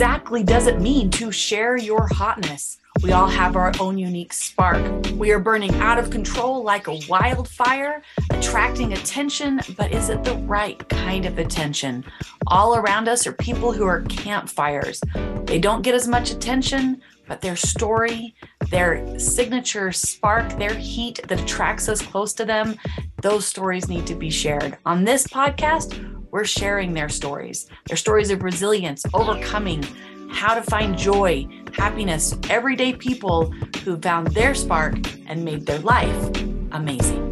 exactly does it mean to share your hotness? We all have our own unique spark. We are burning out of control like a wildfire, attracting attention, but is it the right kind of attention? All around us are people who are campfires. They don't get as much attention, but their story, their signature spark, their heat that attracts us close to them, those stories need to be shared. On this podcast, we're sharing their stories, their stories of resilience, overcoming, how to find joy, happiness, everyday people who found their spark and made their life amazing.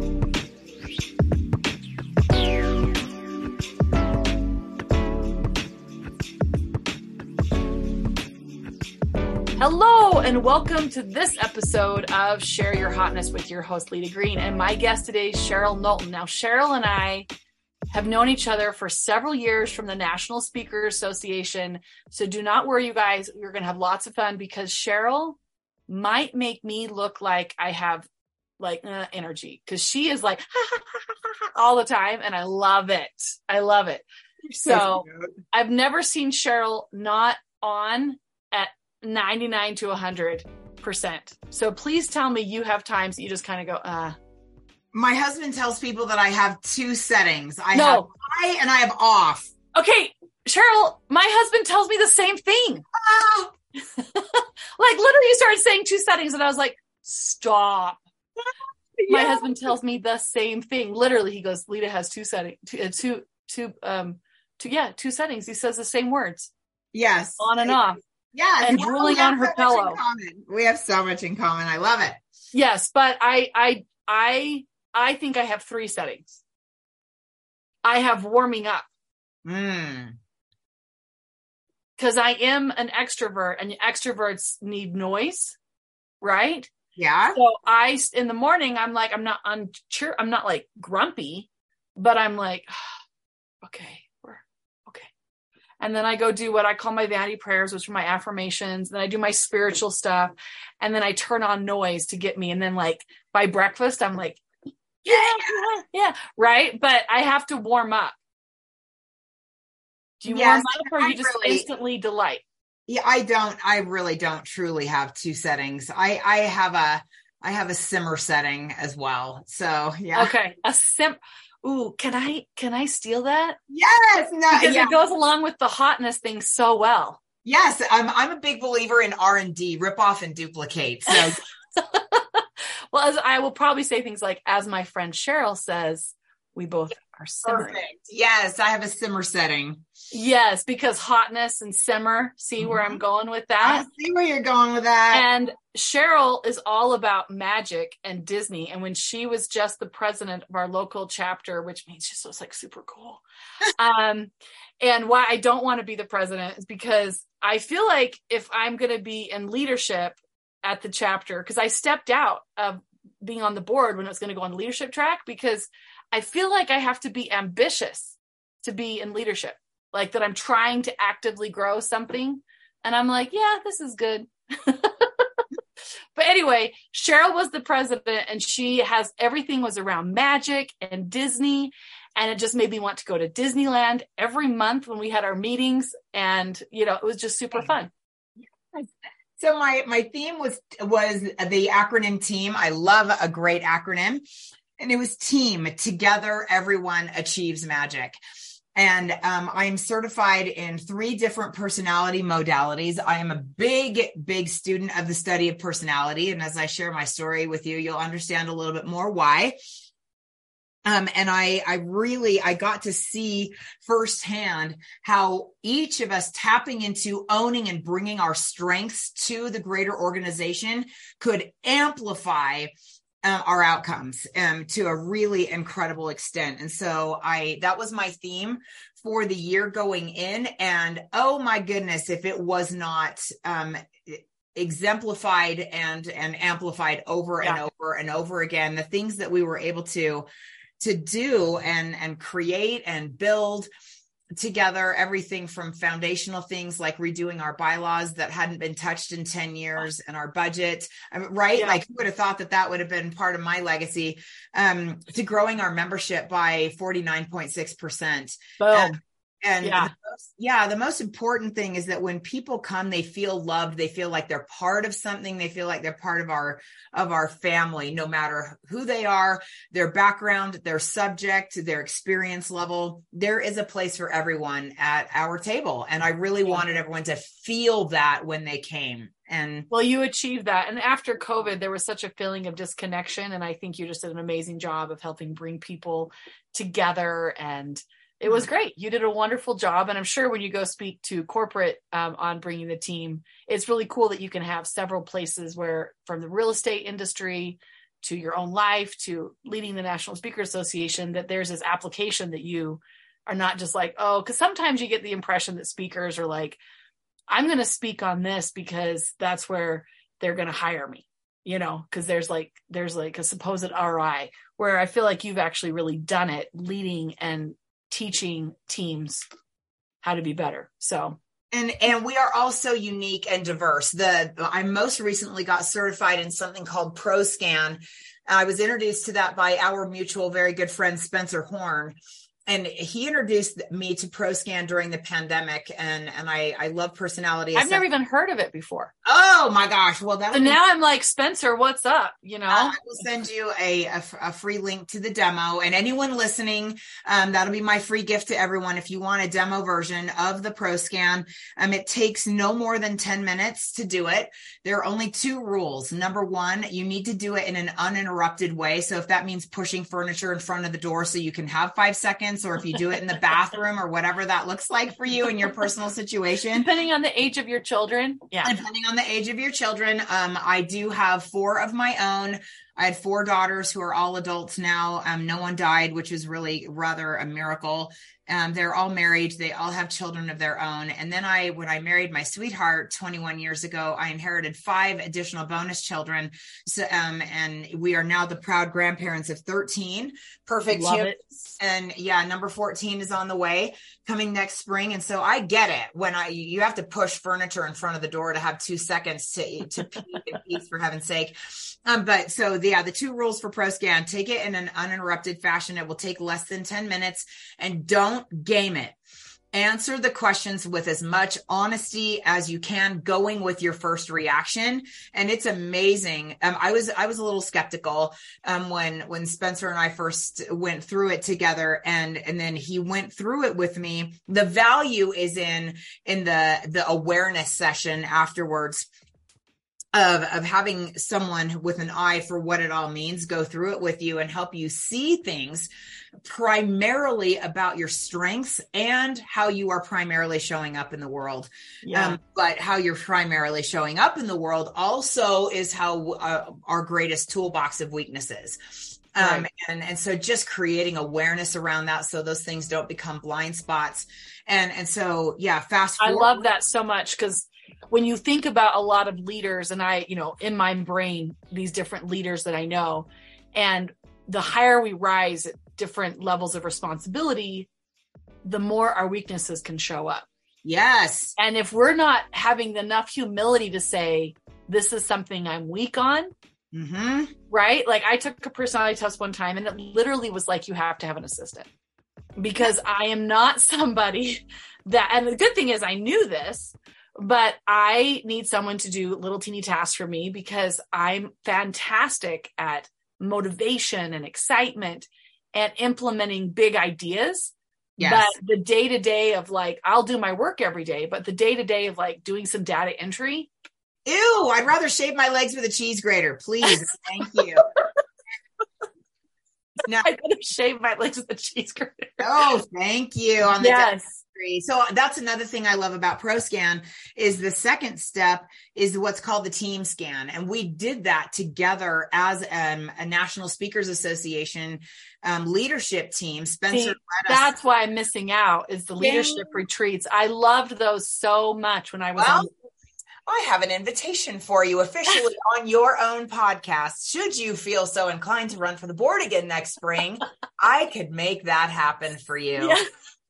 Hello, and welcome to this episode of Share Your Hotness with your host, Leta Greene. And my guest today is Cheryl Knowlton. Now, Cheryl and I have known each other for several years from the National Speakers Association. So do not worry, you guys. You're going to have lots of fun because Cheryl might make me look like I have like uh, energy because she is like all the time and I love it. I love it. So I've never seen Cheryl not on at 99 to 100 percent. So please tell me you have times that you just kind of go, uh, my husband tells people that I have two settings. I No. have high and I have off. okay, Cheryl, my husband tells me the same thing. Ah, like literally you started saying two settings and I was like, stop. My husband tells me the same thing. Literally, he goes, Leta has two settings, two, uh, two, two, um, two, yeah, two settings. He says the same words Yes. on and off. Yeah. and drooling on her so pillow. We have so much in common. I love it. Yes, but I, I, I, I think I have three settings. I have warming up Mm. because I am an extrovert and extroverts need noise, right? Yeah. So I, in the morning, I'm like, I'm not uncheer, I'm not like grumpy, but I'm like, okay, we're okay. And then I go do what I call my vanity prayers, which are my affirmations. Then I do my spiritual stuff. And then I turn on noise to get me. And then like by breakfast, I'm like, yeah, yeah, yeah, right. But I have to warm up. Do you Yes, warm up or I you just really- instantly delight? Yeah. I don't, I really don't truly have two settings. I, I have a, I have a simmer setting as well. So yeah. Okay. A sim. Ooh, can I, can I steal that? Yes. No, because yeah. it goes along with the hotness thing so well. Yes. I'm, I'm a big believer in R and D, rip off and duplicate. So well, as I will probably say things like, as my friend Cheryl says, we both are simmering. perfect. Yes. I have a simmer setting. Yes, because hotness and simmer. See where I'm going with I that. see where you're going with that. And Cheryl is all about magic and Disney. And when she was just the president of our local chapter, which means she's just like super cool. um, and why I don't want to be the president is because I feel like if I'm going to be in leadership at the chapter, because I stepped out of being on the board when it was going to go on the leadership track, because I feel like I have to be ambitious to be in leadership, like that I'm trying to actively grow something. And I'm like, yeah, this is good. but anyway, Cheryl was the president and she has everything was around magic and Disney. And it just made me want to go to Disneyland every month when we had our meetings. And, you know, it was just super fun. So my my theme was was the acronym team. I love a great acronym. And it was team. Together everyone achieves magic. And um, I am certified in three different personality modalities. I am a big, big student of the study of personality. And as I share my story with you, you'll understand a little bit more why. Um, and I, I really, I got to see firsthand how each of us tapping into owning and bringing our strengths to the greater organization could amplify um, our outcomes um, to a really incredible extent. And so I, that was my theme for the year going in. And oh my goodness, if it was not, um, exemplified and, and amplified over and over and over again, the things that we were able to, to do and, and create and build together everything from foundational things like redoing our bylaws that hadn't been touched in 10 years and our budget right Yeah. like who would have thought that that would have been part of my legacy um to growing our membership by 49.6% Boom. And Yeah. the most, yeah, the most important thing is that when people come, they feel loved. They feel like they're part of something. They feel like they're part of our of our family, no matter who they are, their background, their subject, their experience level. There is a place for everyone at our table, and I really Yeah. wanted everyone to feel that when they came. And Well, you achieved that. And after COVID, there was such a feeling of disconnection. And I think you just did an amazing job of helping bring people together. And it was great. You did a wonderful job. And I'm sure when you go speak to corporate um, on bringing the team, it's really cool that you can have several places where, from the real estate industry to your own life to leading the National Speaker Association, that there's this application that you are not just like, oh, because sometimes you get the impression that speakers are like, I'm going to speak on this because that's where they're going to hire me, you know, because there's like, there's like a supposed ri where I feel like you've actually really done it leading and teaching teams how to be better. So and and we are also unique and diverse. The i most recently got certified in something called proscan i was introduced to that by our mutual very good friend spencer horn and he introduced me to proscan during the pandemic and and i i love personality I've never even heard of it before. oh my gosh well that So now I'm like, Spencer, what's up? You know? I will send you a a free link to the demo. And anyone listening, um, that'll be my free gift to everyone. If you want a demo version of the ProScan, um, it takes no more than 10 minutes to do it. There are only two rules. Number one, you need to do it in an uninterrupted way. So if that means pushing furniture in front of the door so you can have five seconds, or if you do it in the bathroom or whatever that looks like for you in your personal situation, Depending on the age of your children. Yeah. depending on the age of your children. Um, I do have four of my own. I had four daughters who are all adults now. Um, no one died, which is really rather a miracle. Um, they're all married. They all have children of their own. And then I, when I married my sweetheart 21 years ago, I inherited five additional bonus children. So, um, and we are now the proud grandparents of 13 perfect Love it. And yeah, number 14 is on the way coming next spring. And so I get it when I, you have to push furniture in front of the door to have two seconds to, to peace for heaven's sake. Um, but so yeah, the two rules for ProScan, take it in an uninterrupted fashion. It will take less than 10 minutes and don't game it. Answer the questions with as much honesty as you can, going with your first reaction. And it's amazing. Um, I was, I was a little skeptical, um, when, when Spencer and I first went through it together and, and then he went through it with me. The value is in, in the, the awareness session afterwards of of having someone with an eye for what it all means go through it with you and help you see things primarily about your strengths and how you are primarily showing up in the world Yeah. um, but how you're primarily showing up in the world also is how uh, our greatest toolbox of weaknesses um, Right. and and so just creating awareness around that so those things don't become blind spots and and so yeah fast I love that so much because when you think about a lot of leaders, and I, you know, in my brain, these different leaders that I know, and the higher we rise at different levels of responsibility, the more our weaknesses can show up. yes And if we're not having enough humility to say, this is something I'm weak on, mm-hmm. right? Like I took a personality test one time and it literally was like you have to have an assistant because I am not somebody that and the good thing is I knew this, but I need someone to do little teeny tasks for me because I'm fantastic at motivation and excitement and implementing big ideas. yes But the day to day of like, I'll do my work every day, but the day to day of like doing some data entry, Ew, I'd rather shave my legs with a cheese grater, please. Thank you. No, I gotta shave my legs with a cheese grater. oh, thank you on the Yes. So that's another thing I love about ProScan is the second step is what's called the team scan. And we did that together as um, a National Speakers Association um, leadership team. Spencer See, That's why I'm missing out is the leadership retreats. I loved those so much when I was Well, on. I have an invitation for you officially on your own podcast. Should you feel so inclined to run for the board again next spring, I could make that happen for you. Yeah.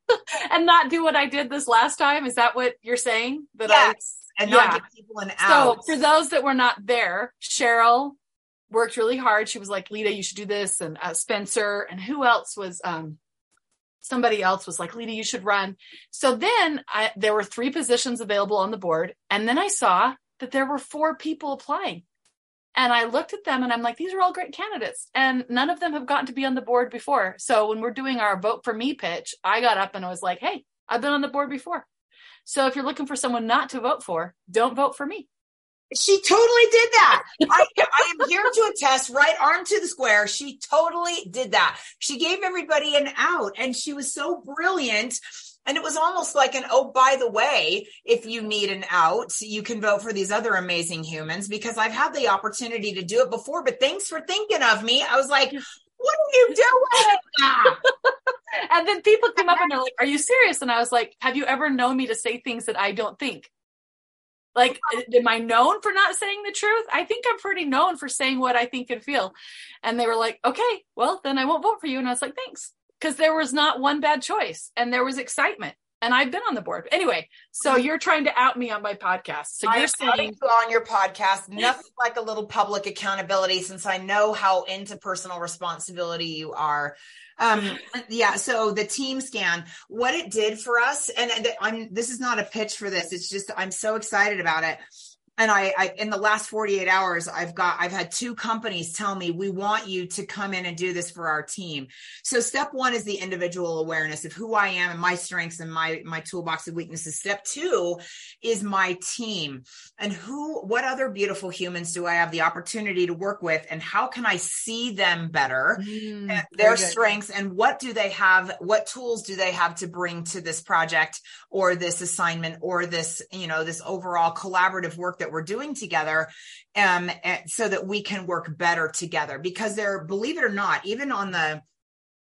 and not do what I did this last time. Is that what you're saying? That Yes, and not Yeah. get people an out. so for those that were not there, Cheryl worked really hard. She was like, Leta, you should do this, and uh, Spencer, and who else was um somebody else was like, Leta, you should run. So then I, there were three positions available on the board. And then I saw that there were four people applying. And I looked at them and I'm like, these are all great candidates. And none of them have gotten to be on the board before. So when we're doing our vote for me pitch, I got up and I was like, hey, I've been on the board before. So if you're looking for someone not to vote for, don't vote for me. She totally did that. I, I am here to attest, right arm to the square. She totally did that. She gave everybody an out and she was so brilliant. And it was almost like an, oh, by the way, if you need an out, you can vote for these other amazing humans because I've had the opportunity to do it before. But thanks for thinking of me. I was like, what are you doing? and then people come up and they're like, are you serious? And I was like, have you ever known me to say things that I don't think? Like, am I known for not saying the truth? I think I'm pretty known for saying what I think and feel. And they were like, okay, well, then I won't vote for you. And I was like, thanks. Because there was not one bad choice and there was excitement. And I've been on the board. Anyway, so mm-hmm. you're trying to out me on my podcast. So you're saying you on your podcast, nothing like a little public accountability since I know how into personal responsibility you are. Um, yeah. So the team scan, what it did for us, and I'm, this is not a pitch for this. It's just, I'm so excited about it and I, I, in the last 48 hours i've got i've had two companies tell me we want you to come in and do this for our team. So step one is the individual awareness of who i am and my strengths and my my toolbox of weaknesses. Step two is my team and who what other beautiful humans do i have the opportunity to work with and how can i see them better? Mm, their strengths and what do they have what tools do they have to bring to this project or this assignment or this you know this overall collaborative work that that we're doing together um, so that we can work better together because they're believe it or not even on the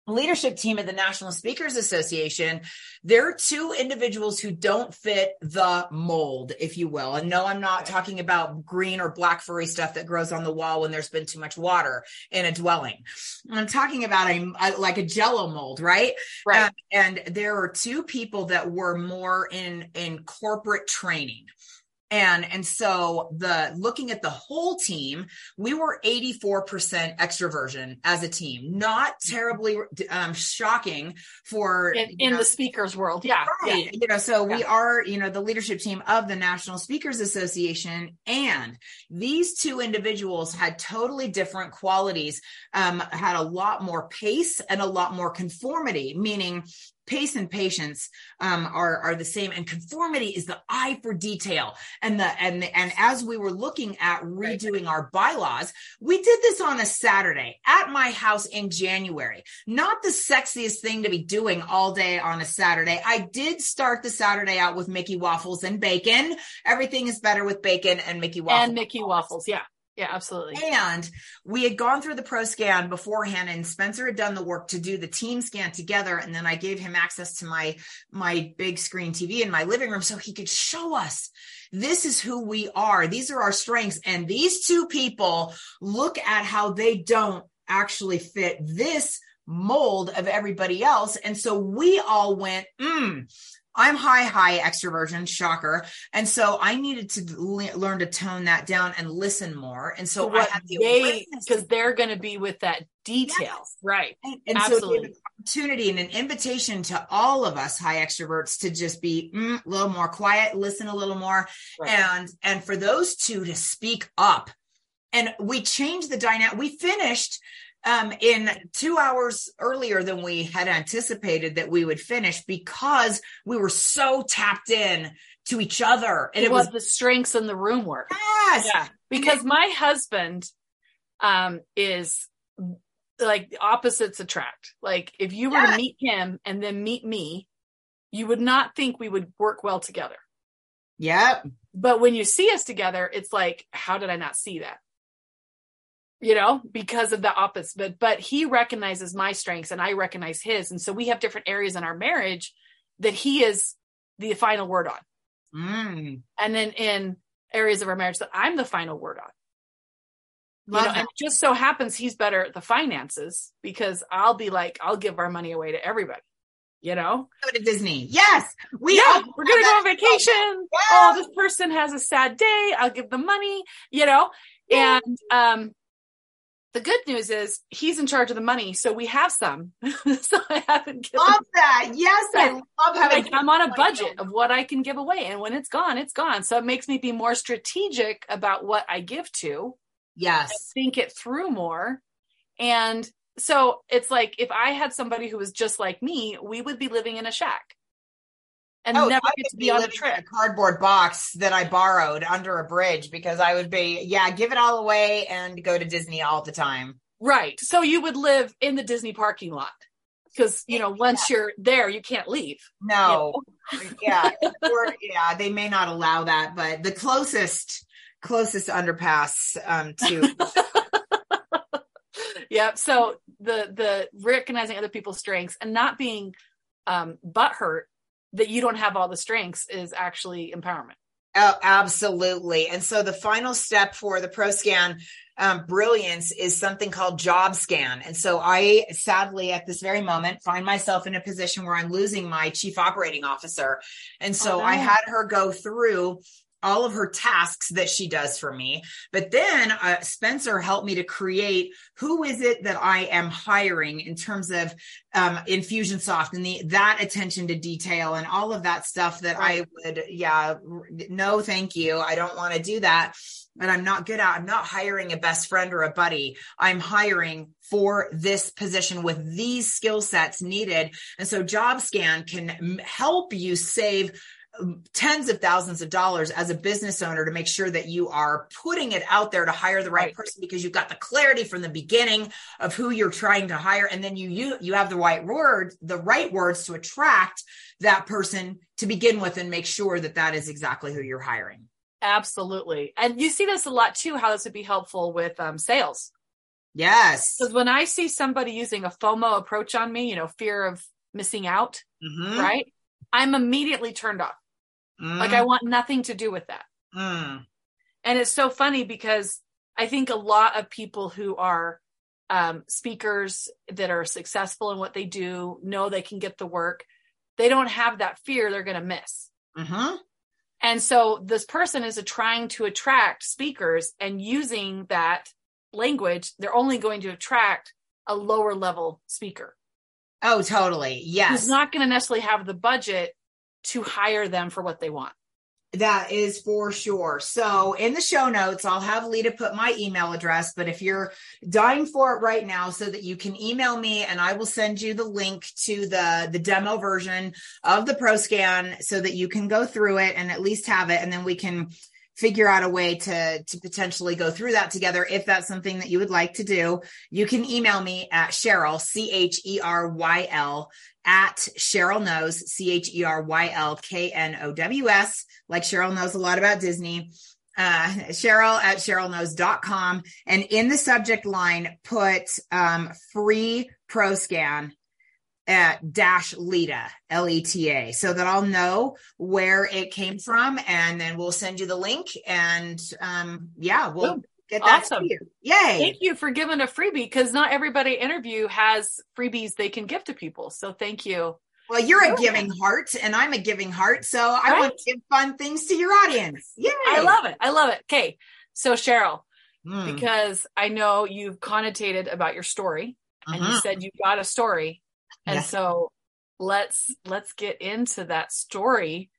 leadership team of the National Speakers Association, there are two individuals who don't fit the mold, if you will. And no, I'm not talking about green or black furry stuff that grows on the wall when there's been too much water in a dwelling. I'm talking about a, a like a jello mold, right? Right. Um, and there are two people that were more in in corporate training and and so the looking at the whole team we were 84% extroversion as a team not terribly um, shocking for in, in know, the speakers world yeah, right. yeah. you know so yeah. we are you know the leadership team of the national speakers association and these two individuals had totally different qualities um, had a lot more pace and a lot more conformity meaning pace and patience um, are are the same and conformity is the eye for detail. And the and and as we were looking at redoing our bylaws we did this on a saturday at my house in january. Not the sexiest thing to be doing all day on a saturday. I did start the saturday out with mickey waffles and bacon. Everything is better with bacon and mickey waffles. And mickey waffles yeah yeah, absolutely. And we had gone through the pro scan beforehand and Spencer had done the work to do the team scan together. And then I gave him access to my, my big screen TV in my living room so he could show us this is who we are. These are our strengths. And these two people look at how they don't actually fit this mold of everybody else. And so we all went, mm, I'm high, high extroversion, shocker. And so I needed to le- learn to tone that down and listen more. And so I had the because they're going to be with that detail. Yes. Right. And, and Absolutely. so an opportunity and an invitation to all of us high extroverts to just be mm, a little more quiet, listen a little more. Right. And, and for those two to speak up and we changed the dynamic. We finished um, in two hours earlier than we had anticipated that we would finish because we were so tapped in to each other. And it, it was, was, the strengths in the room work. Yes. Yeah. Because my husband um, is like opposites attract. Like if you were to meet him and then meet me, you would not think we would work well together. Yep. But when you see us together, it's like, how did I not see that? You know, because of the opposite. But but he recognizes my strengths and I recognize his. And so we have different areas in our marriage that he is the final word on. Mm. And then in areas of our marriage that I'm the final word on. You know, and it just so happens he's better at the finances because I'll be like, I'll give our money away to everybody. You know, go to Disney. Yes, we yeah, we're gonna go on vacation. Yeah. Oh, this person has a sad day. I'll give them money. You know, and um, the good news is he's in charge of the money, so we have some. so I haven't given. Love that. Yes, I love having. Like I'm on a budget of what I can give away, and when it's gone, it's gone. So it makes me be more strategic about what I give to. Yes. Think it through more, and so it's like if I had somebody who was just like me, we would be living in a shack and Oh, never I get to be on a trip. a cardboard box that I borrowed under a bridge because I would be, yeah, give it all away and go to Disney all the time. Right. So you would live in the Disney parking lot because you know once you're there, you can't leave. No, yeah, or yeah, they may not allow that, but the closest closest underpass um to yeah so the the recognizing other people's strengths and not being um butthurt that you don't have all the strengths is actually empowerment Oh, absolutely. And so the final step for the ProScan um, brilliance is something called job scan. And so I sadly at this very moment find myself in a position where I'm losing my chief operating officer. And so Oh, no. I had her go through all of her tasks that she does for me. But then uh, Spencer helped me to create who is it that I am hiring in terms of um, Infusionsoft and the that attention to detail and all of that stuff that I would, yeah, no, thank you. I don't want to do that. And I'm not good at. I'm not hiring a best friend or a buddy. I'm hiring for this position with these skill sets needed. And so JobScan can help you save tens of thousands of dollars as a business owner to make sure that you are putting it out there to hire the right, Right. person because you've got the clarity from the beginning of who you're trying to hire. And then you you you have the right words the right words to attract that person to begin with and make sure that that is exactly who you're hiring. Absolutely. And you see this a lot too how this would be helpful with um, sales. Yes. Because when i see somebody using a fomo approach on me you know fear of missing out Mhm. right? I'm immediately turned off like i want nothing to do with that. Mm. and it's so funny because i think a lot of people who are um, speakers that are successful in what they do know they can get the work. They don't have that fear they're going to miss. Mhm. and so this person is trying to attract speakers and using that language they're only going to attract a lower level speaker. Oh totally. Yes. Who's not going to necessarily have the budget to hire them for what they want That is for sure. So in the show notes, I'll have Leta put my email address, but if you're dying for it right now so that you can email me and I will send you the link to the, the demo version of the ProScan so that you can go through it and at least have it. And then we can figure out a way to, to potentially go through that together. If that's something that you would like to do, you can email me at Cheryl, C H E R Y L at Cheryl knows, C H E R Y L K N O W S like Cheryl knows a lot about Disney. Uh, Cheryl at CherylKnows.com. And in the subject line, put um, free pro scan at dash Leta, L E T A, so that I'll know where it came from. And then we'll send you the link. And um, yeah, we'll Boom. get that Awesome. to you. Yay. Thank you for giving a freebie because not everybody interview has freebies they can give to people. So thank you. Well, you're a giving heart, and I'm a giving heart. So I Right. want to give fun things to your audience. Yay. I love it. I love it. Okay. So Cheryl, Mm, because I know you've connotated about your story and you mhm. said you've got a story. And Yes. so let's let's get into that story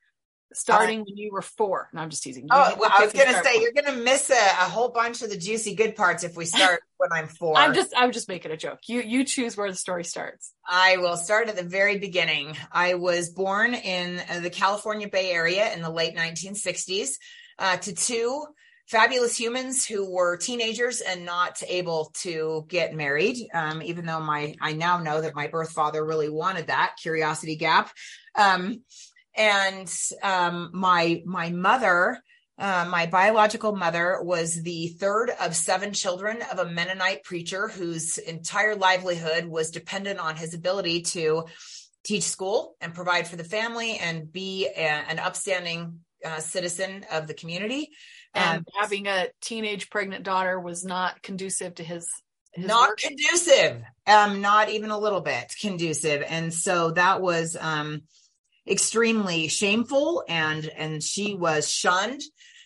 starting when you were four. No, I'm just teasing. You- Oh, well, I was going to say four. you're going to miss a, a whole bunch of the juicy good parts if we start when I'm 4 I'm just I'm just making a joke. You you choose where the story starts. I will start at the very beginning. I was born in the California Bay Area in the late 1960s uh, to two fabulous humans who were teenagers and not able to get married. Um, even though my I now know that my birth father really wanted that curiosity gap. Um, and um, my my mother uh, my biological mother was the third of seven children of a Mennonite preacher whose entire livelihood was dependent on his ability to teach school and provide for the family and be a- an upstanding uh, citizen of the community. And Um, having a teenage pregnant daughter was not conducive to his, his not work. conducive, um, not even a little bit conducive. And so that was um, extremely shameful, and and she was shunned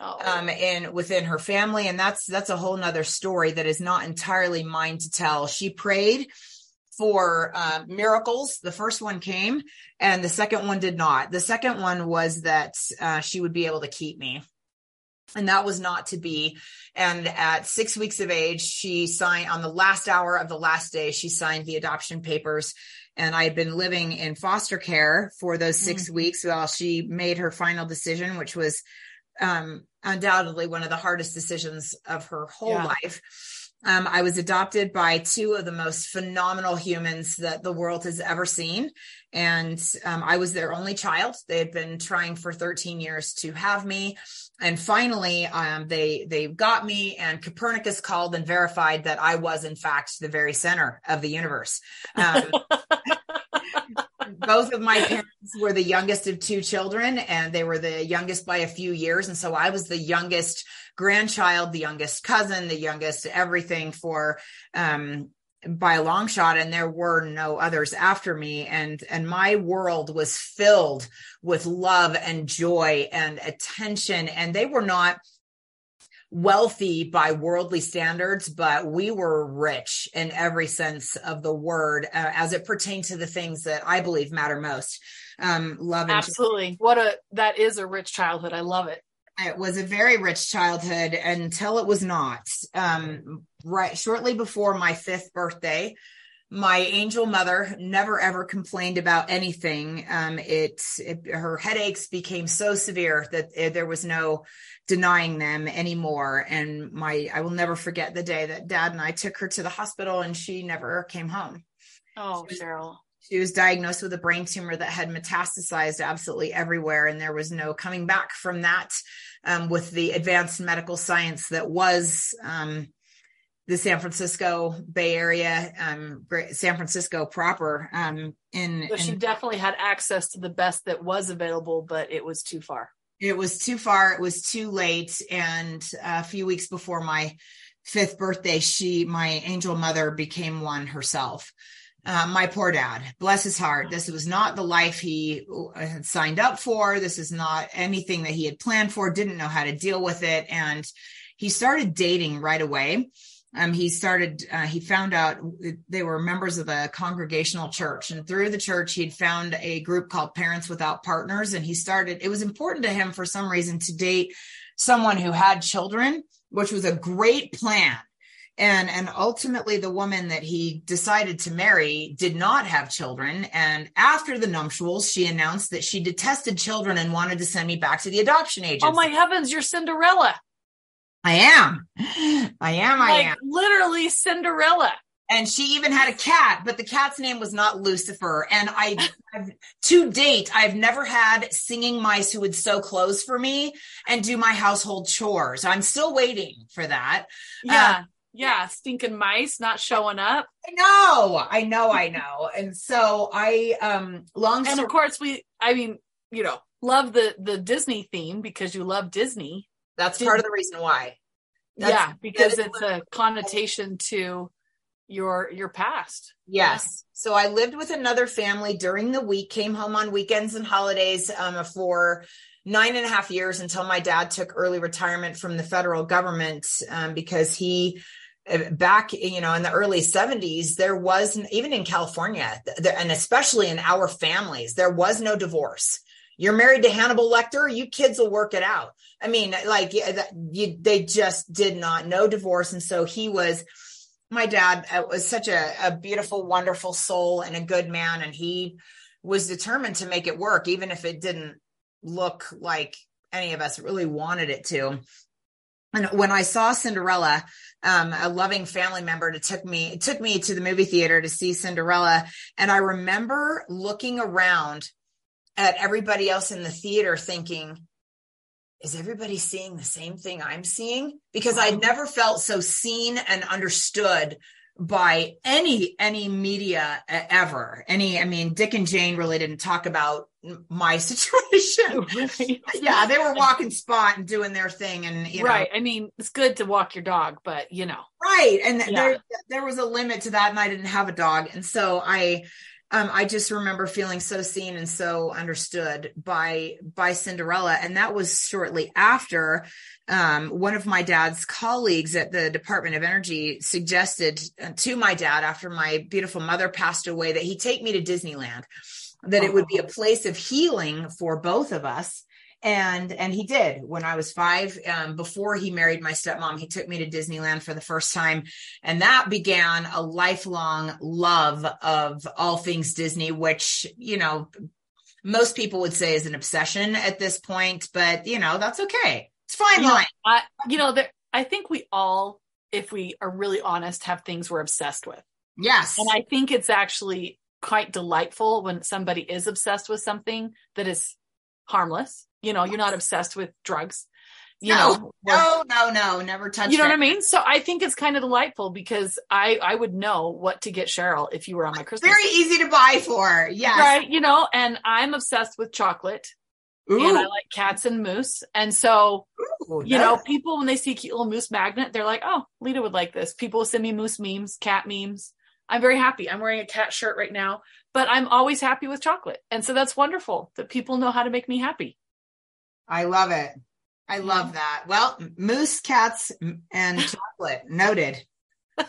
Oh. um in within her family and that's that's a whole nother story that is not entirely mine to tell she prayed for uh, miracles the first one came and the second one did not the second one was that uh, she would be able to keep me and that was not to be and at six weeks of age she signed on the last hour of the last day she signed the adoption papers and i had been living in foster care for those 6 Mm. weeks while she made her final decision which was um, undoubtedly one of the hardest decisions of her whole Yeah. life um, I was adopted by two of the most phenomenal humans that the world has ever seen. And um, I was their only child. They had been trying for 13 years to have me. And finally, um, they, they got me and Copernicus called and verified that I was in fact the very center of the universe. Um, both of my parents were the youngest of two children and they were the youngest by a few years. And so I was the youngest grandchild, the youngest cousin, the youngest everything for, um, by a long shot and there were no others after me and and my world was filled with love and joy and attention and they were not wealthy by worldly standards but we were rich in every sense of the word uh, as it pertained to the things that i believe matter most um love Absolutely. What a that is a rich childhood. I love it. It was a very rich childhood until it was not. Um, right shortly before my fifth birthday, my angel mother never ever complained about anything. Um, it, it her headaches became so severe that eh, there was no denying them anymore. And my I will never forget the day that Dad and I took her to the hospital, and she never came home. Oh, Cheryl. She was diagnosed with a brain tumor that had metastasized absolutely everywhere, and there was no coming back from that um, with the advanced medical science that was um, the San Francisco Bay Area, um, San Francisco proper. Um, in, So she in- definitely had access to the best that was available, but it was too far. it was too far, it was too late, and a few weeks before my fifth birthday, she, my angel mother, became one herself. Uh, my poor dad, bless his heart. This was not the life he uh, had signed up for. This is not anything that he had planned for, didn't know how to deal with it. And he started dating right away. Um, he started, uh, he found out they were members of the congregational church and through the church, he'd found a group called Parents Without Partners. And he started, it was important to him for some reason to date someone who had children, which was a great plan and and ultimately the woman that he decided to marry did not have children. And after the nuptials she announced that she detested children and wanted to send me back to the adoption oh agency. Oh my heavens, you're Cinderella. i am. I am i am. literally Cinderella. and she even had a cat but the cat's name was not lucifer. And i I've, to date i've never had singing mice who would sew clothes for me and do my household chores. I'm still waiting for that. Uh, yeah. Yeah. Stinking mice not showing up. I know, I know, I know. And so I um long And of course we I mean, you know, love the the Disney theme because you love Disney. that's part of the reason why. That's- yeah, because it's a connotation to your your past. Yes. So I lived with another family during the week, came home on weekends and holidays um, for nine and a half years until my dad took early retirement from the federal government um, because he back you know in the early 70s there was even in california th- and especially in our families there was no divorce. You're married to hannibal lecter you kids will work it out. I mean like you, they just did not know divorce and so he was my dad uh, was such a, a beautiful wonderful soul and a good man and he was determined to make it work even if it didn't look like any of us really wanted it to and when I saw Cinderella, um, a loving family member to took me took me to the movie theater to see Cinderella, and I remember looking around at everybody else in the theater, thinking, "Is everybody seeing the same thing I'm seeing?" Because I'd never felt so seen and understood by any any media ever. Any, I mean, Dick and Jane really didn't talk about my situation. Right. yeah, they were walking spot and doing their thing, and you know, right. I mean, it's good to walk your dog, but you know. right. And Yeah. there there was a limit to that, and I didn't have a dog, and so I um, I just remember feeling so seen and so understood by by Cinderella, and that was shortly after um, one of my dad's colleagues at the Department of Energy suggested uh, to my dad after my beautiful mother passed away that he take me to Disneyland, that it would be a place of healing for both of us and and he did. When i was five um, before he married my stepmom he took me to disneyland for the first time. And that began a lifelong love of all things disney which you know most people would say is an obsession at this point but you know that's okay. It's fine you line. Know, I, you know there, i think we all if we are really honest have things we're obsessed with. Yes. And i think it's actually quite delightful when somebody is obsessed with something that is harmless you know, you're not obsessed with drugs. You no, know, no, no, no, never touch. You know it. what I mean? So I think it's kind of delightful because I I would know what to get Cheryl if you were on my Christmas. Very easy to buy for, yes. Right, you know, and I'm obsessed with chocolate. Ooh. And I like cats and moose. And so, Ooh, you know, people, when they see cute little moose magnet, they're like, oh, Leta would like this. People send me moose memes, cat memes. I'm very happy. I'm wearing a cat shirt right now, but I'm always happy with chocolate. And so that's wonderful that people know how to make me happy. I love it. I love that. Well, moose, cats, and chocolate. Noted.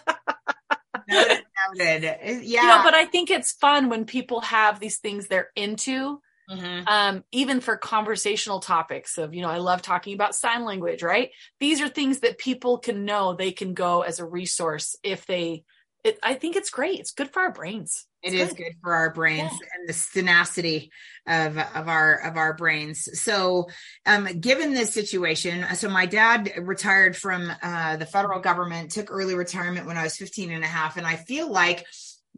noted, noted. Yeah. You know, but I think it's fun when people have these things they're into. Mm-hmm. Um, even for conversational topics of, you know, I love talking about sign language, right? These are things that people can know they can go as a resource if they, it, I think it's great. It's good for our brains. It is good. for our brains yeah. and the tenacity of of our of our brains. So, um, given this situation, so my dad retired from uh, the federal government, took early retirement when I was 15 and a half, and I feel like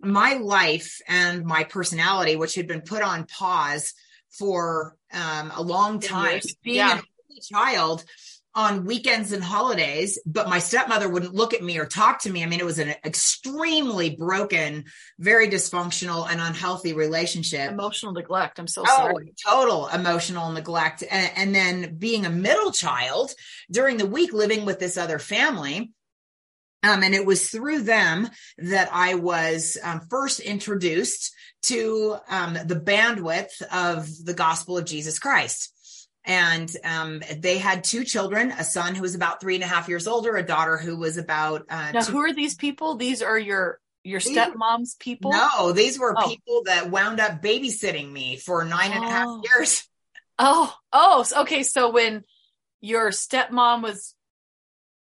my life and my personality, which had been put on pause for um, a long time, being yeah. a child on weekends and holidays, but my stepmother wouldn't look at me or talk to me. I mean, it was an extremely broken, very dysfunctional and unhealthy relationship. Emotional neglect. I'm so oh, sorry. Total emotional neglect. And, and then being a middle child during the week living with this other family. Um, and it was through them that I was um, first introduced to um, the bandwidth of the gospel of Jesus Christ and um, they had two children a son who was about three and a half years older a daughter who was about uh, now two- who are these people these are your your stepmom's people no these were oh. people that wound up babysitting me for nine and oh. a half oh. years oh oh okay so when your stepmom was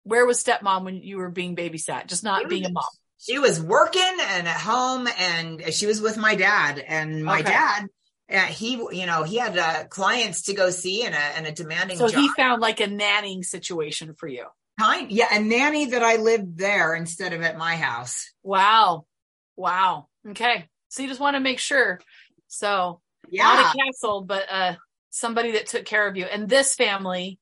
where was stepmom when you were being babysat just not being a mom she was working and at home and she was with my dad and my okay. dad uh, he, you know, he had uh, clients to go see and a, and a demanding. So job. he found like a nannying situation for you. Kind, yeah, a nanny that I lived there instead of at my house. Wow, wow. Okay, so you just want to make sure. So yeah, not a castle, but uh, somebody that took care of you. And this family,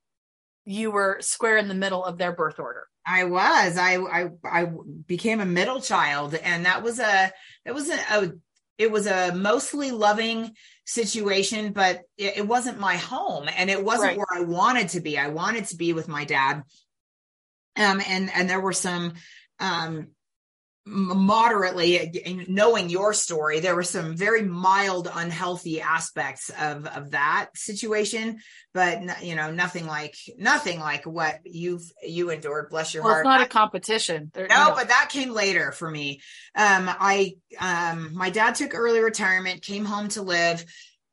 you were square in the middle of their birth order. I was. I I I became a middle child, and that was a that was a, a it was a mostly loving situation, but it, it wasn't my home and it wasn't right. where I wanted to be. I wanted to be with my dad. Um, and, and there were some, um, moderately knowing your story there were some very mild unhealthy aspects of of that situation but you know nothing like nothing like what you've you endured bless your well, heart. it's not a competition. There, no, but that came later for me. Um i um my dad took early retirement came home to live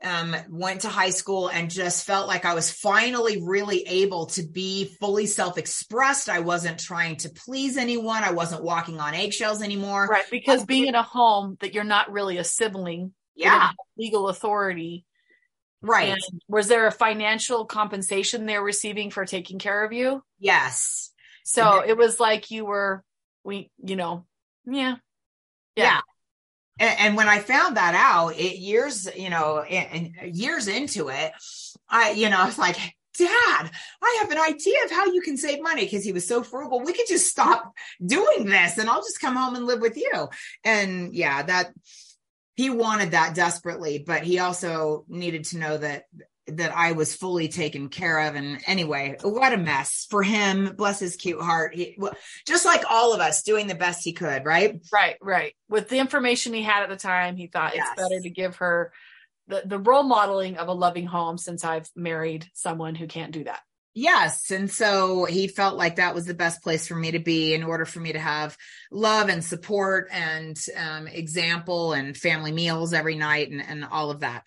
um, went to high school and just felt like I was finally really able to be fully self expressed. I wasn't trying to please anyone. I wasn't walking on eggshells anymore. Right. Because being in a home that you're not really a sibling, yeah, legal authority. Right. And was there a financial compensation they're receiving for taking care of you? Yes. So it was like you were, we, you know, yeah. Yeah. yeah. And, and, when I found that out, it years, you know, and years into it, I, you know, I was like, Dad, I have an idea of how you can save money because he was so frugal. We could just stop doing this and I'll just come home and live with you. And yeah, that he wanted that desperately, but he also needed to know that that I was fully taken care of. And anyway, what a mess for him. Bless his cute heart. He, just like all of us doing the best he could, right? Right, right. With the information he had at the time, he thought yes. it's better to give her the, the role modeling of a loving home since I've married someone who can't do that. Yes. And so he felt like that was the best place for me to be in order for me to have love and support and um, example and family meals every night and, and all of that.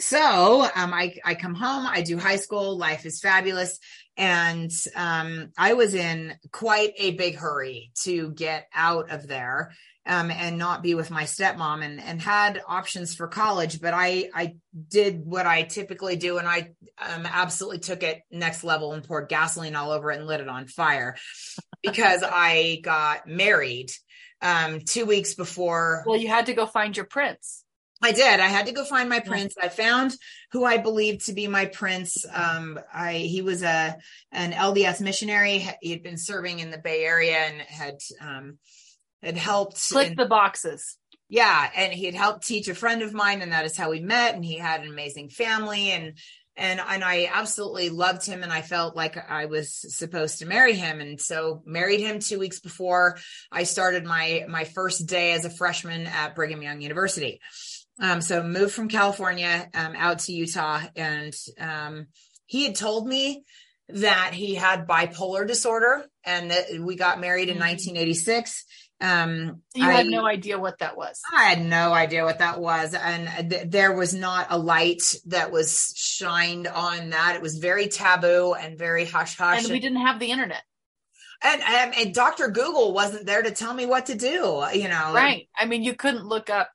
So um, I, I come home, I do high school, life is fabulous. And um, I was in quite a big hurry to get out of there um, and not be with my stepmom and, and had options for college. But I, I did what I typically do and I um, absolutely took it next level and poured gasoline all over it and lit it on fire because I got married um, two weeks before. Well, you had to go find your prince. I did. I had to go find my prince. I found who I believed to be my prince. Um, I he was a an LDS missionary. He had been serving in the Bay Area and had um, had helped click in, the boxes. Yeah, and he had helped teach a friend of mine, and that is how we met. And he had an amazing family, and and and I absolutely loved him, and I felt like I was supposed to marry him, and so married him two weeks before I started my my first day as a freshman at Brigham Young University. Um, so moved from California um, out to Utah, and um, he had told me that he had bipolar disorder, and that we got married in mm-hmm. 1986. Um, you had I, no idea what that was. I had no idea what that was, and th- there was not a light that was shined on that. It was very taboo and very hush hush. And we didn't have the internet. And, and, and Dr. Google wasn't there to tell me what to do, you know. Right. I mean, you couldn't look up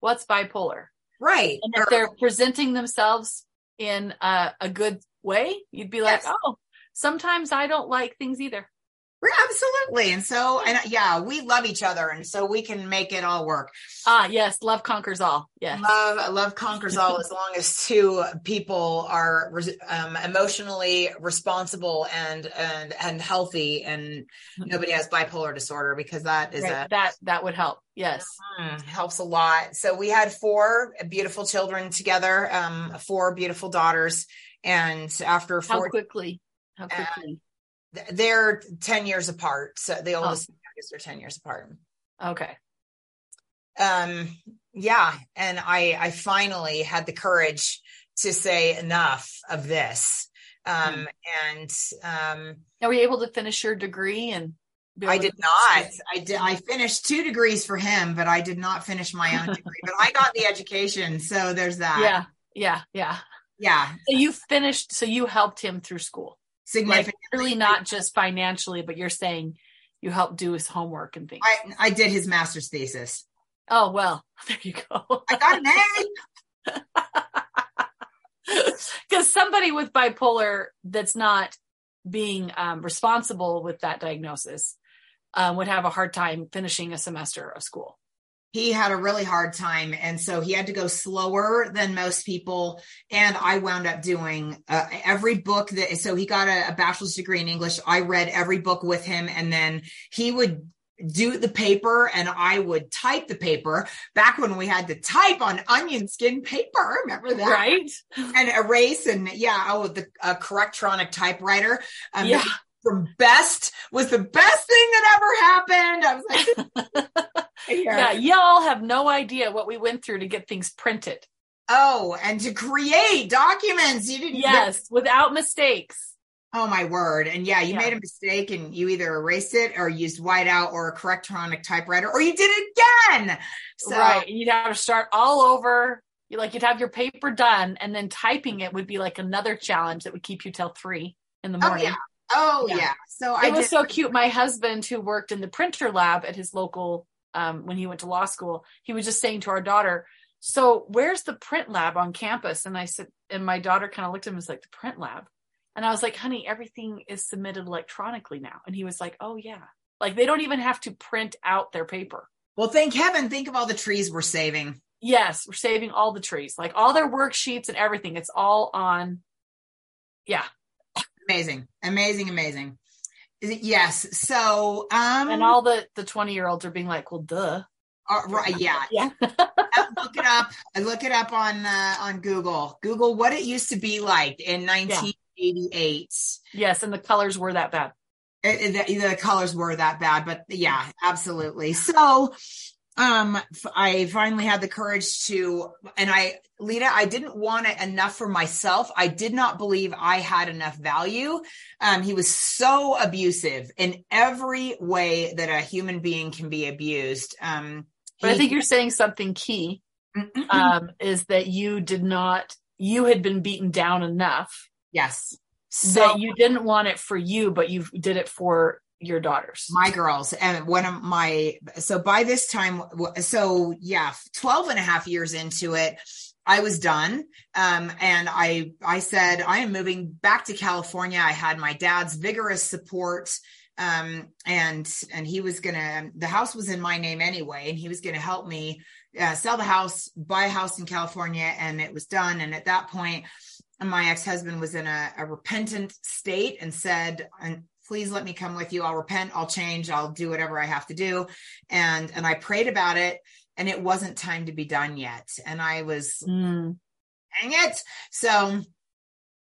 what's bipolar. Right. And if or, they're presenting themselves in a, a good way, you'd be like, yes. oh, sometimes I don't like things either. Absolutely. And so, and yeah, we love each other. And so we can make it all work. Ah, yes. Love conquers all. Yeah. Love, love conquers all as long as two people are um, emotionally responsible and, and, and healthy and nobody has bipolar disorder because that is right. a, that, that would help. Yes. Mm, helps a lot. So we had four beautiful children together, um, four beautiful daughters. And after four, how quickly, how quickly they're 10 years apart. So the oh. oldest oh. and youngest are 10 years apart. Okay. Um, yeah. And I, I finally had the courage to say enough of this. Um, hmm. and, um, are you able to finish your degree and I did not. I did. I finished two degrees for him, but I did not finish my own degree. but I got the education, so there's that. Yeah, yeah, yeah, yeah. So you finished. So you helped him through school significantly. Like really not just financially, but you're saying you helped do his homework and things. I, I did his master's thesis. Oh well, there you go. I got an A. Because somebody with bipolar that's not being um, responsible with that diagnosis um, would have a hard time finishing a semester of school he had a really hard time. And so he had to go slower than most people. And i wound up doing uh, every book that so he got a, a, bachelor's degree in english. I read every book with him. And then he would do the paper and i would type the paper. Back when we had to type on onion skin paper remember that? Right. And erase and yeah oh the uh, correctronic typewriter. Um, yeah from best was the best thing that ever happened. I was like, yeah, y'all have no idea what we went through to get things printed. Oh, and to create documents. You didn't. Yes, without mistakes. Oh my word. And yeah, you yeah. made a mistake and you either erased it or used whiteout or a correctronic typewriter or you did it again. So, right. And you'd have to start all over. You like you'd have your paper done and then typing it would be like another challenge that would keep you till three in the oh, morning. Oh, yeah. Oh yeah. yeah. So it I was did- so cute. My husband, who worked in the printer lab at his local um, when he went to law school, he was just saying to our daughter, "So where's the print lab on campus?" And I said, and my daughter kind of looked at him and was like, "The print lab." And I was like, "Honey, everything is submitted electronically now." And he was like, "Oh yeah." Like they don't even have to print out their paper. Well, thank heaven. Think of all the trees we're saving. Yes, we're saving all the trees, like all their worksheets and everything. It's all on. Yeah, Amazing, amazing, amazing. Yes. So, um, and all the the twenty year olds are being like, "Well, duh." Uh, right. Yeah. yeah. look it up. I look it up on uh, on Google. Google what it used to be like in 1988. Yes, and the colors were that bad. It, it, the, the colors were that bad, but yeah, absolutely. So, um, I finally had the courage to, and I, Leta, I didn't want it enough for myself. I did not believe I had enough value. Um, he was so abusive in every way that a human being can be abused. Um, but I think you're saying something key, um, is that you did not, you had been beaten down enough. Yes. So that you didn't want it for you, but you did it for your daughters my girls and one of my so by this time so yeah 12 and a half years into it I was done. Um, and I, I said, I am moving back to California. I had my dad's vigorous support. Um, and, and he was gonna, the house was in my name anyway, and he was gonna help me uh, sell the house, buy a house in California. And it was done. And at that point, my ex-husband was in a, a repentant state and said, please let me come with you. I'll repent. I'll change. I'll do whatever I have to do. And, and I prayed about it and it wasn't time to be done yet. And I was, mm. dang it. So,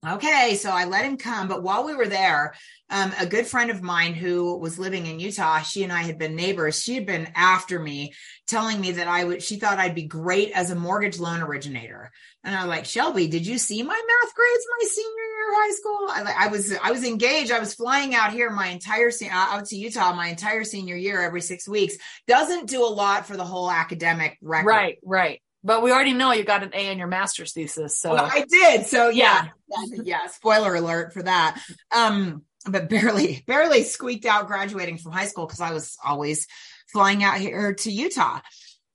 okay. So I let him come. But while we were there, um, a good friend of mine who was living in Utah, she and I had been neighbors. She had been after me, telling me that I would, she thought I'd be great as a mortgage loan originator. And I was like, Shelby, did you see my math grades my senior high school? I, I was, I was engaged. I was flying out here my entire, out to Utah my entire senior year every six weeks. Doesn't do a lot for the whole academic record. Right, right. But we already know you got an A in your master's thesis. So well, I did. So yeah, yeah, yeah. Spoiler alert for that. Um, but barely, barely squeaked out graduating from high school because I was always flying out here to Utah.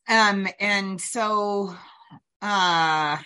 Um, and so, uh,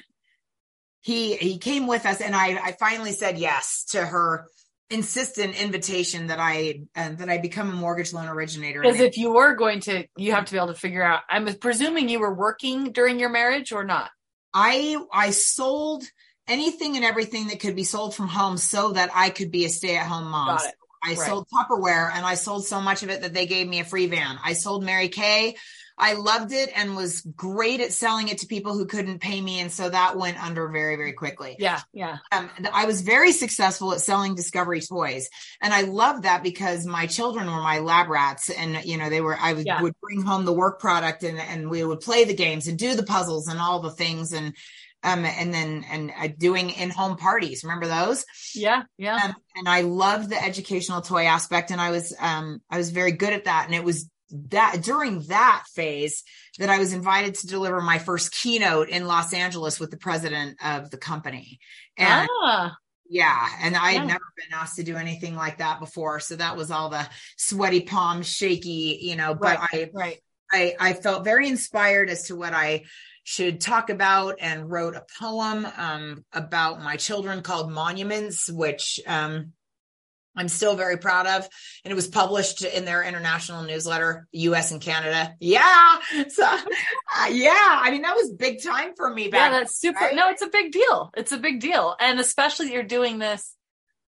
he, he came with us and I, I finally said yes to her insistent invitation that I, uh, that I become a mortgage loan originator. Because if you were going to, you have to be able to figure out, I'm presuming you were working during your marriage or not? I, I sold anything and everything that could be sold from home so that I could be a stay at home mom. I right. sold Tupperware and I sold so much of it that they gave me a free van. I sold Mary Kay. I loved it and was great at selling it to people who couldn't pay me. And so that went under very, very quickly. Yeah. Yeah. Um, I was very successful at selling Discovery toys. And I loved that because my children were my lab rats and, you know, they were, I would, yeah. would bring home the work product and, and we would play the games and do the puzzles and all the things. And, um, and then and uh, doing in-home parties. Remember those? Yeah, yeah. Um, and I loved the educational toy aspect, and I was um, I was very good at that. And it was that during that phase that I was invited to deliver my first keynote in Los Angeles with the president of the company. And ah. Yeah. And I had yeah. never been asked to do anything like that before. So that was all the sweaty palms, shaky, you know, but right, I, right. I, I felt very inspired as to what I should talk about and wrote a poem um, about my children called Monuments, which um, I'm still very proud of. And it was published in their international newsletter, US and Canada. Yeah. So, uh, yeah, I mean, that was big time for me back. Yeah, that's super. Right? No, it's a big deal. It's a big deal. And especially you're doing this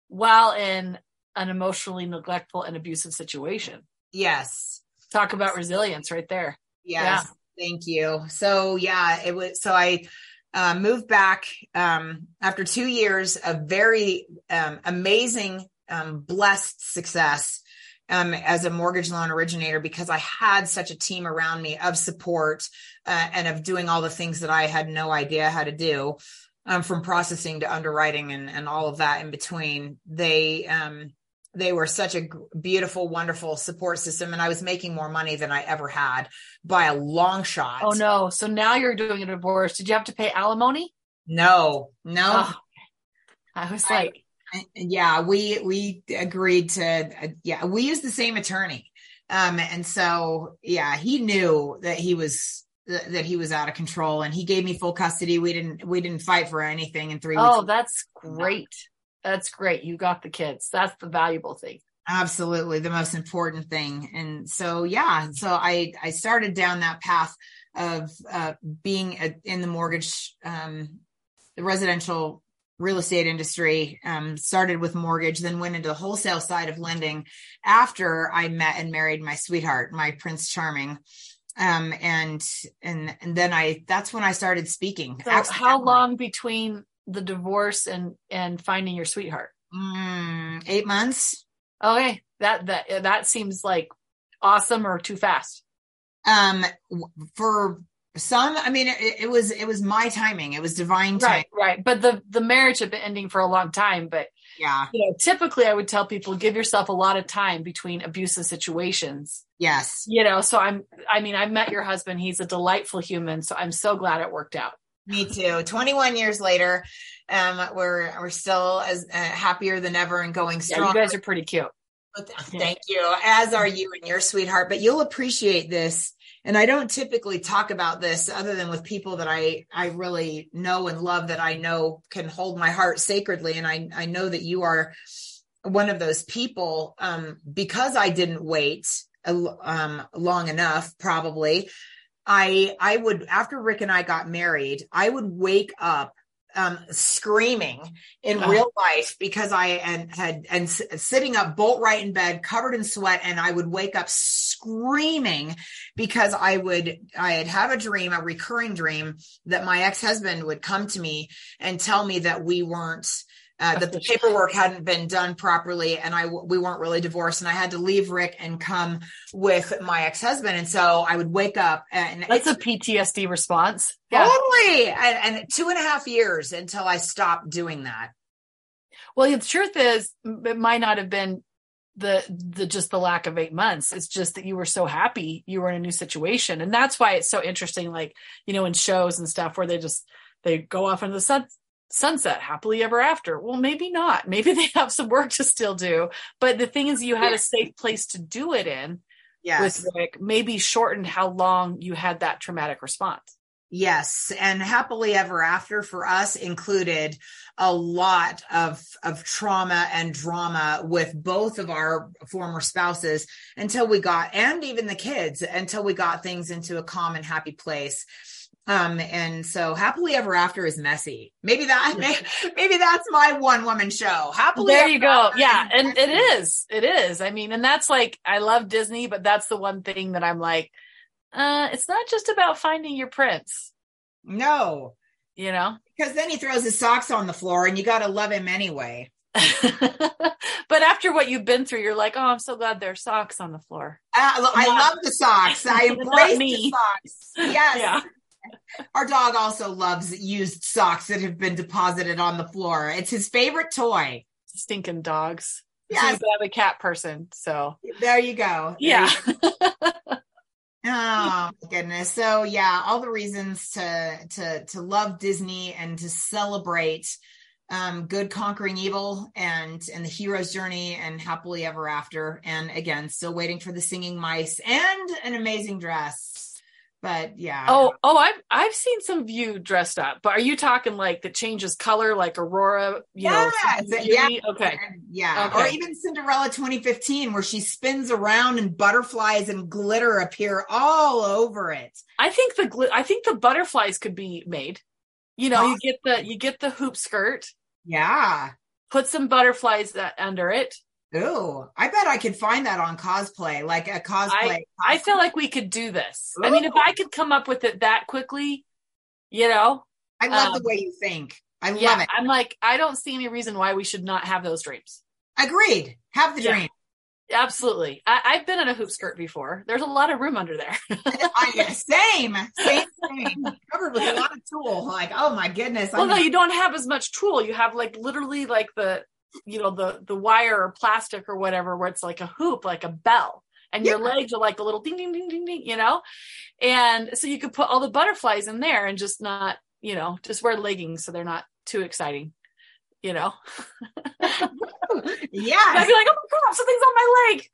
while in an emotionally neglectful and abusive situation. Yes. Talk about resilience right there. Yes. Yeah. Thank you. So yeah, it was, so I, uh, moved back, um, after two years of very, um, amazing, um, blessed success, um, as a mortgage loan originator because I had such a team around me of support, uh, and of doing all the things that I had no idea how to do. Um, from processing to underwriting and, and all of that in between, they, um, they were such a beautiful, wonderful support system. And I was making more money than I ever had by a long shot. Oh no. So now you're doing a divorce. Did you have to pay alimony? No, no. Oh, I was like, yeah, we, we agreed to, uh, yeah, we used the same attorney. Um, and so, yeah, he knew that he was, that he was out of control and he gave me full custody. We didn't, we didn't fight for anything in three oh, weeks. Oh, that's great. That's great. You got the kids. That's the valuable thing. Absolutely. The most important thing. And so, yeah, so I, I started down that path of uh, being a, in the mortgage, um, the residential real estate industry, um, started with mortgage, then went into the wholesale side of lending after I met and married my sweetheart, my Prince Charming. um and and and then i that's when i started speaking. So how long between the divorce and and finding your sweetheart? Mm, eight months. Okay. That that that seems like awesome or too fast. Um for some i mean it, it was it was my timing. It was divine timing. right. Right but the the marriage had been ending for a long time. But yeah. you know typically i would tell people give yourself a lot of time between abusive situations. Yes. You know so i'm i mean i met your husband. He's a delightful human. So i'm so glad it worked out. Me too. 21 years later um we're we're still as uh, happier than ever and going strong yeah, you guys are pretty cute. Thank you, as are you and your sweetheart. But you'll appreciate this. And I don't typically talk about this other than with people that I, I really know and love that I know can hold my heart sacredly. And I, I know that you are one of those people, um, because I didn't wait, um, long enough, probably. I, I would, after Rick and I got married, I would wake up um, screaming in uh real life because I and had and sitting up bolt right in bed, covered in sweat, and I would wake up screaming because I would I had have a dream, a recurring dream that my ex husband would come to me and tell me that we weren't uh, that the paperwork hadn't been done properly and I we weren't really divorced and I had to leave Rick and come with my ex-husband. And so I would wake up and that's a PTSD response. Yeah. totally. And, and two and a half years until I stopped doing that. Well the truth is it might not have been the the just the lack of eight months it's just that you were so happy you were in a new situation and that's why it's so interesting like you know in shows and stuff where they just they go off into the sun sunset happily ever after. Well, maybe not. Maybe they have some work to still do. But the thing is, you had a safe place to do it in yes. with like maybe shortened how long you had that traumatic response. Yes, and happily ever after for us included a lot of of trauma and drama with both of our former spouses until we got and even the kids until we got things into a calm and happy place. Um, and so happily ever after is messy. Maybe that, maybe that's my one woman show. Happily. There you go. Yeah. And it is, it is. I mean, and that's like, I love Disney, but that's the one thing that I'm like, uh, it's not just about finding your prince. No. You know, because then he throws his socks on the floor and you got to love him anyway. but after what you've been through, you're like, oh, I'm so glad there's socks on the floor. Uh, I love the socks. I embrace the socks. Yes. Yeah. Our dog also loves used socks that have been deposited on the floor. It's his favorite toy. Stinking dogs. Yeah, I'm a cat person, so there you go. There yeah. You go. Goodness. So yeah, all the reasons to to to love Disney and to celebrate um, good conquering evil and and the hero's journey and happily ever after. And again, still waiting for the singing mice and an amazing dress but yeah. Oh, oh, I've I've seen some of you dressed up, but are you talking like that changes color, like Aurora? You yeah, know, yeah, okay, yeah, okay. or even Cinderella 2015, where she spins around and butterflies and glitter appear all over it. I think the gl- I think the butterflies could be made. You know, you get the you get the hoop skirt. Yeah. Put some butterflies that under it. Oh, I bet I could find that on cosplay, like a cosplay. I, I feel like we could do this. Ooh. I mean, if I could come up with it that quickly, you know. I love um, the way you think. I yeah, love it. I'm like, I don't see any reason why we should not have those dreams. Agreed. Have the yeah. dream. Absolutely. I, have been in a hoop skirt before. There's a lot of room under there. I, same, same, same. Covered with a lot of tulle. Like, oh my goodness. Well, I'm no, you don't have as much tulle. You have like literally like the you know the the wire or plastic or whatever where it's like a hoop like a bell and your legs are like a little ding ding ding ding ding you know? And so you could put all the butterflies in there and just not you know just wear leggings so they're not too exciting you know? Yeah i'd be like oh my god something's on my leg.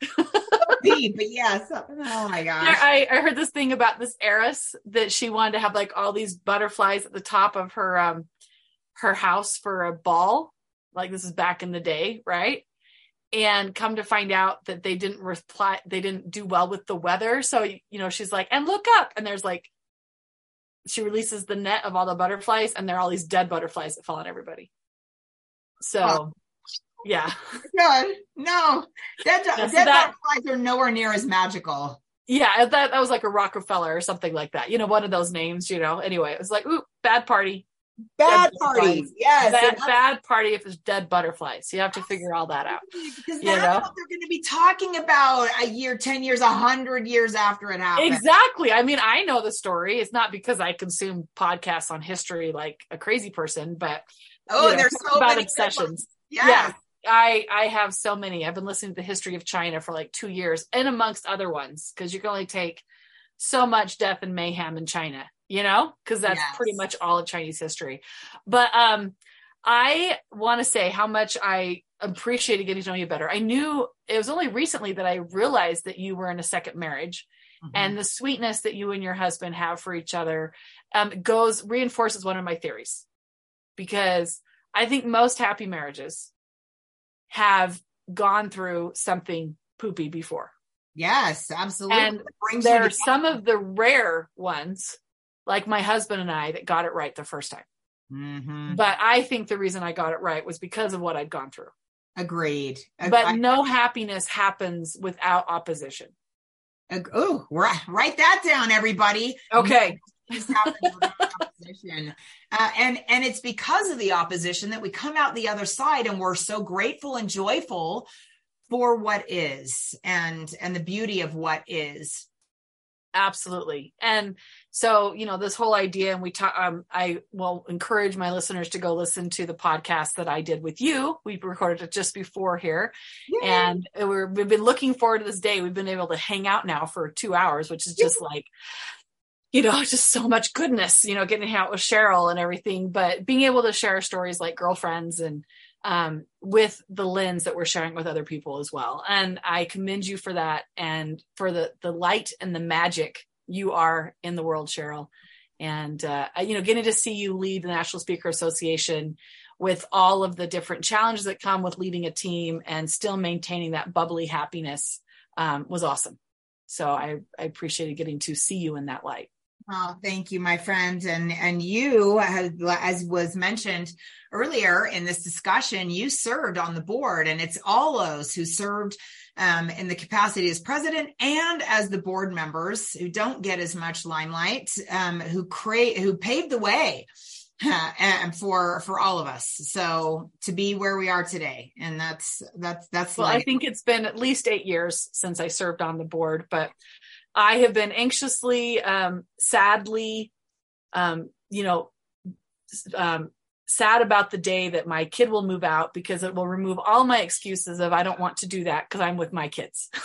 Deep but yes. Oh my gosh. I, I heard this thing about this heiress that she wanted to have like all these butterflies at the top of her um her house for a ball like this is back in the day, right? And come to find out that they didn't reply, they didn't do well with the weather. So, you know, she's like, and look up. And there's like, she releases the net of all the butterflies, and there are all these dead butterflies that fall on everybody. So, oh. yeah. Good. No, dead, yeah, dead that, butterflies are nowhere near as magical. Yeah, that that was like a Rockefeller or something like that. You know, one of those names. You know. Anyway, it was like, ooh, bad party. Bad parties, yes. Bad, bad party if it's dead butterflies. You have to figure all that out. Because You that's know? what they're going to be talking about a year, 10 years, a 100 years after it happened. Exactly. I mean, I know the story. It's not because I consume podcasts on history like a crazy person, but Oh, you know, there's so about many obsessions. Yes. Yes. I I have so many. I've been listening to the history of China for like two years, and amongst other ones, because you can only take so much death and mayhem in China, you know, because that's Yes. pretty much all of Chinese history. But um, I want to say how much I appreciated getting to know you better. I knew it was only recently that I realized that you were in a second marriage Mhm. and the sweetness that you and your husband have for each other um, goes reinforces one of my theories because i think most happy marriages have gone through something poopy before yes, absolutely. and It brings you there are some of the rare ones like my husband and i that got it right the first time Mhm. but i think the reason i got it right was because of what i'd gone through Agreed. Ag- but no happiness happens without opposition ag- oh, write, write that down, everybody. okay Things happen without opposition. Uh, and and it's because of the opposition that we come out the other side and we're so grateful and joyful for what is and and the beauty of what is absolutely and so you know this whole idea and we talk um i will encourage my listeners to go listen to the podcast that i did with you. We recorded it just before here. And we're, we've been looking forward to this day. We've been able to hang out now for two hours which is just like you know just so much goodness you know getting out with cheryl and everything. But being able to share stories like girlfriends and um, with the lens that we're sharing with other people as well. And I commend you for that and for the the light and the magic you are in the world, Cheryl. And uh, you know, getting to see you lead the National Speaker Association with all of the different challenges that come with leading a team and still maintaining that bubbly happiness um, was awesome. So I, I appreciated getting to see you in that light. Oh, thank you, my friend. And and you, as, as was mentioned earlier in this discussion, you served on the board, and it's all those who served um, in the capacity as president and as the board members who don't get as much limelight, um, who create, who paved the way. and for for all of us so to be where we are today and that's that's that's Well, I think it's been at least eight years since I served on the board, but I have been anxiously, um, sadly, um, you know, um, sad about the day that my kid will move out because it will remove all my excuses of I don't want to do that because I'm with my kids.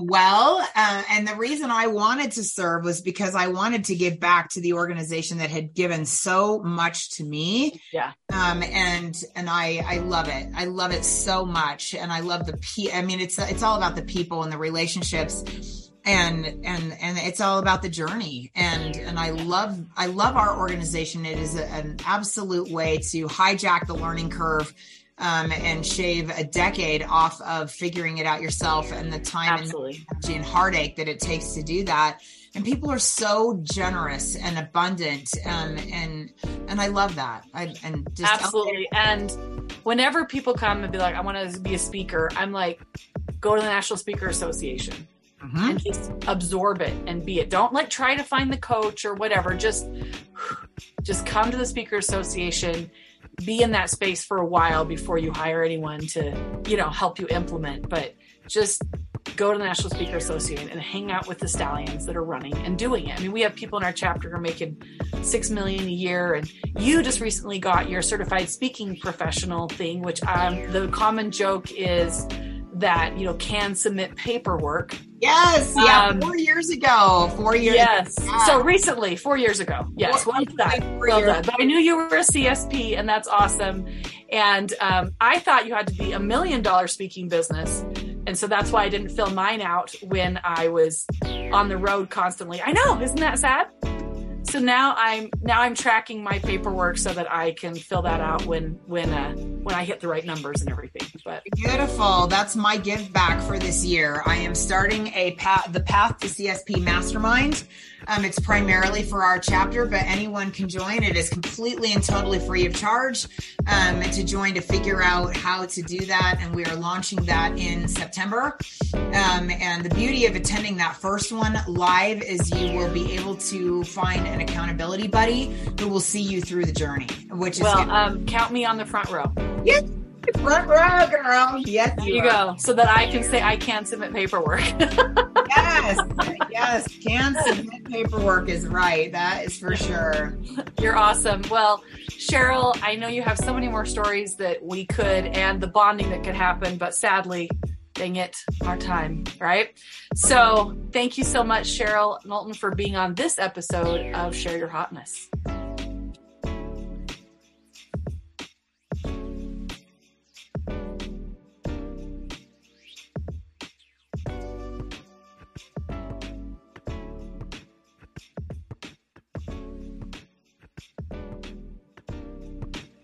Well, uh, and the reason I wanted to serve was because I wanted to give back to the organization that had given so much to me. Yeah. Um, and and I I love it. I love it so much, and I love the pe. I mean, it's it's all about the people and the relationships. And and and it's all about the journey, and and I love I love our organization. It is a- an absolute way to hijack the learning curve, um, and shave a decade off of figuring it out yourself and the time and energy and heartache that it takes to do that and people are so generous and abundant um, and and i love that I, and just Absolutely. And whenever people come and be like, I want to be a speaker, I'm like, go to the National Speaker Association. Mhm. and just absorb it and be it. Don't like try to find the coach or whatever. Just just come to the speaker association, be in that space for a while before you hire anyone to, you know, help you implement. But just go to the National Speaker Association and hang out with the stallions that are running and doing it. I mean, we have people in our chapter who are making six million a year, and you just recently got your certified speaking professional thing, which um, the common joke is that you know can submit paperwork yes yeah Um, four years ago four years Yes. Yeah. So recently, four years ago. Yes. Four- Well done. Well done. But I knew you were a CSP, and that's awesome. And um, I thought you had to be a million dollar speaking business. And so that's why I didn't fill mine out when I was on the road constantly. I know, isn't that sad? So now I'm now I'm tracking my paperwork so that I can fill that out when when uh, when I hit the right numbers and everything. But beautiful. That's my give back for this year. I am starting a path, the Path to CSP Mastermind. Um, it's primarily for our chapter, but anyone can join. It is completely and totally free of charge um, to join to figure out how to do that. And we are launching that in September. Um, and the beauty of attending that first one live is you will be able to find an accountability buddy who will see you through the journey, which is well, um, count me on the front row. Yes. Front row, girl. Yes, there you, you go. So that I can say I can submit paperwork. yes, yes, can submit paperwork is right. That is for sure. You're awesome. Well, Cheryl, I know you have so many more stories that we could and the bonding that could happen, but sadly, dang it, our time, right? So thank you so much, Cheryl Knowlton, for being on this episode of Share Your Hotness.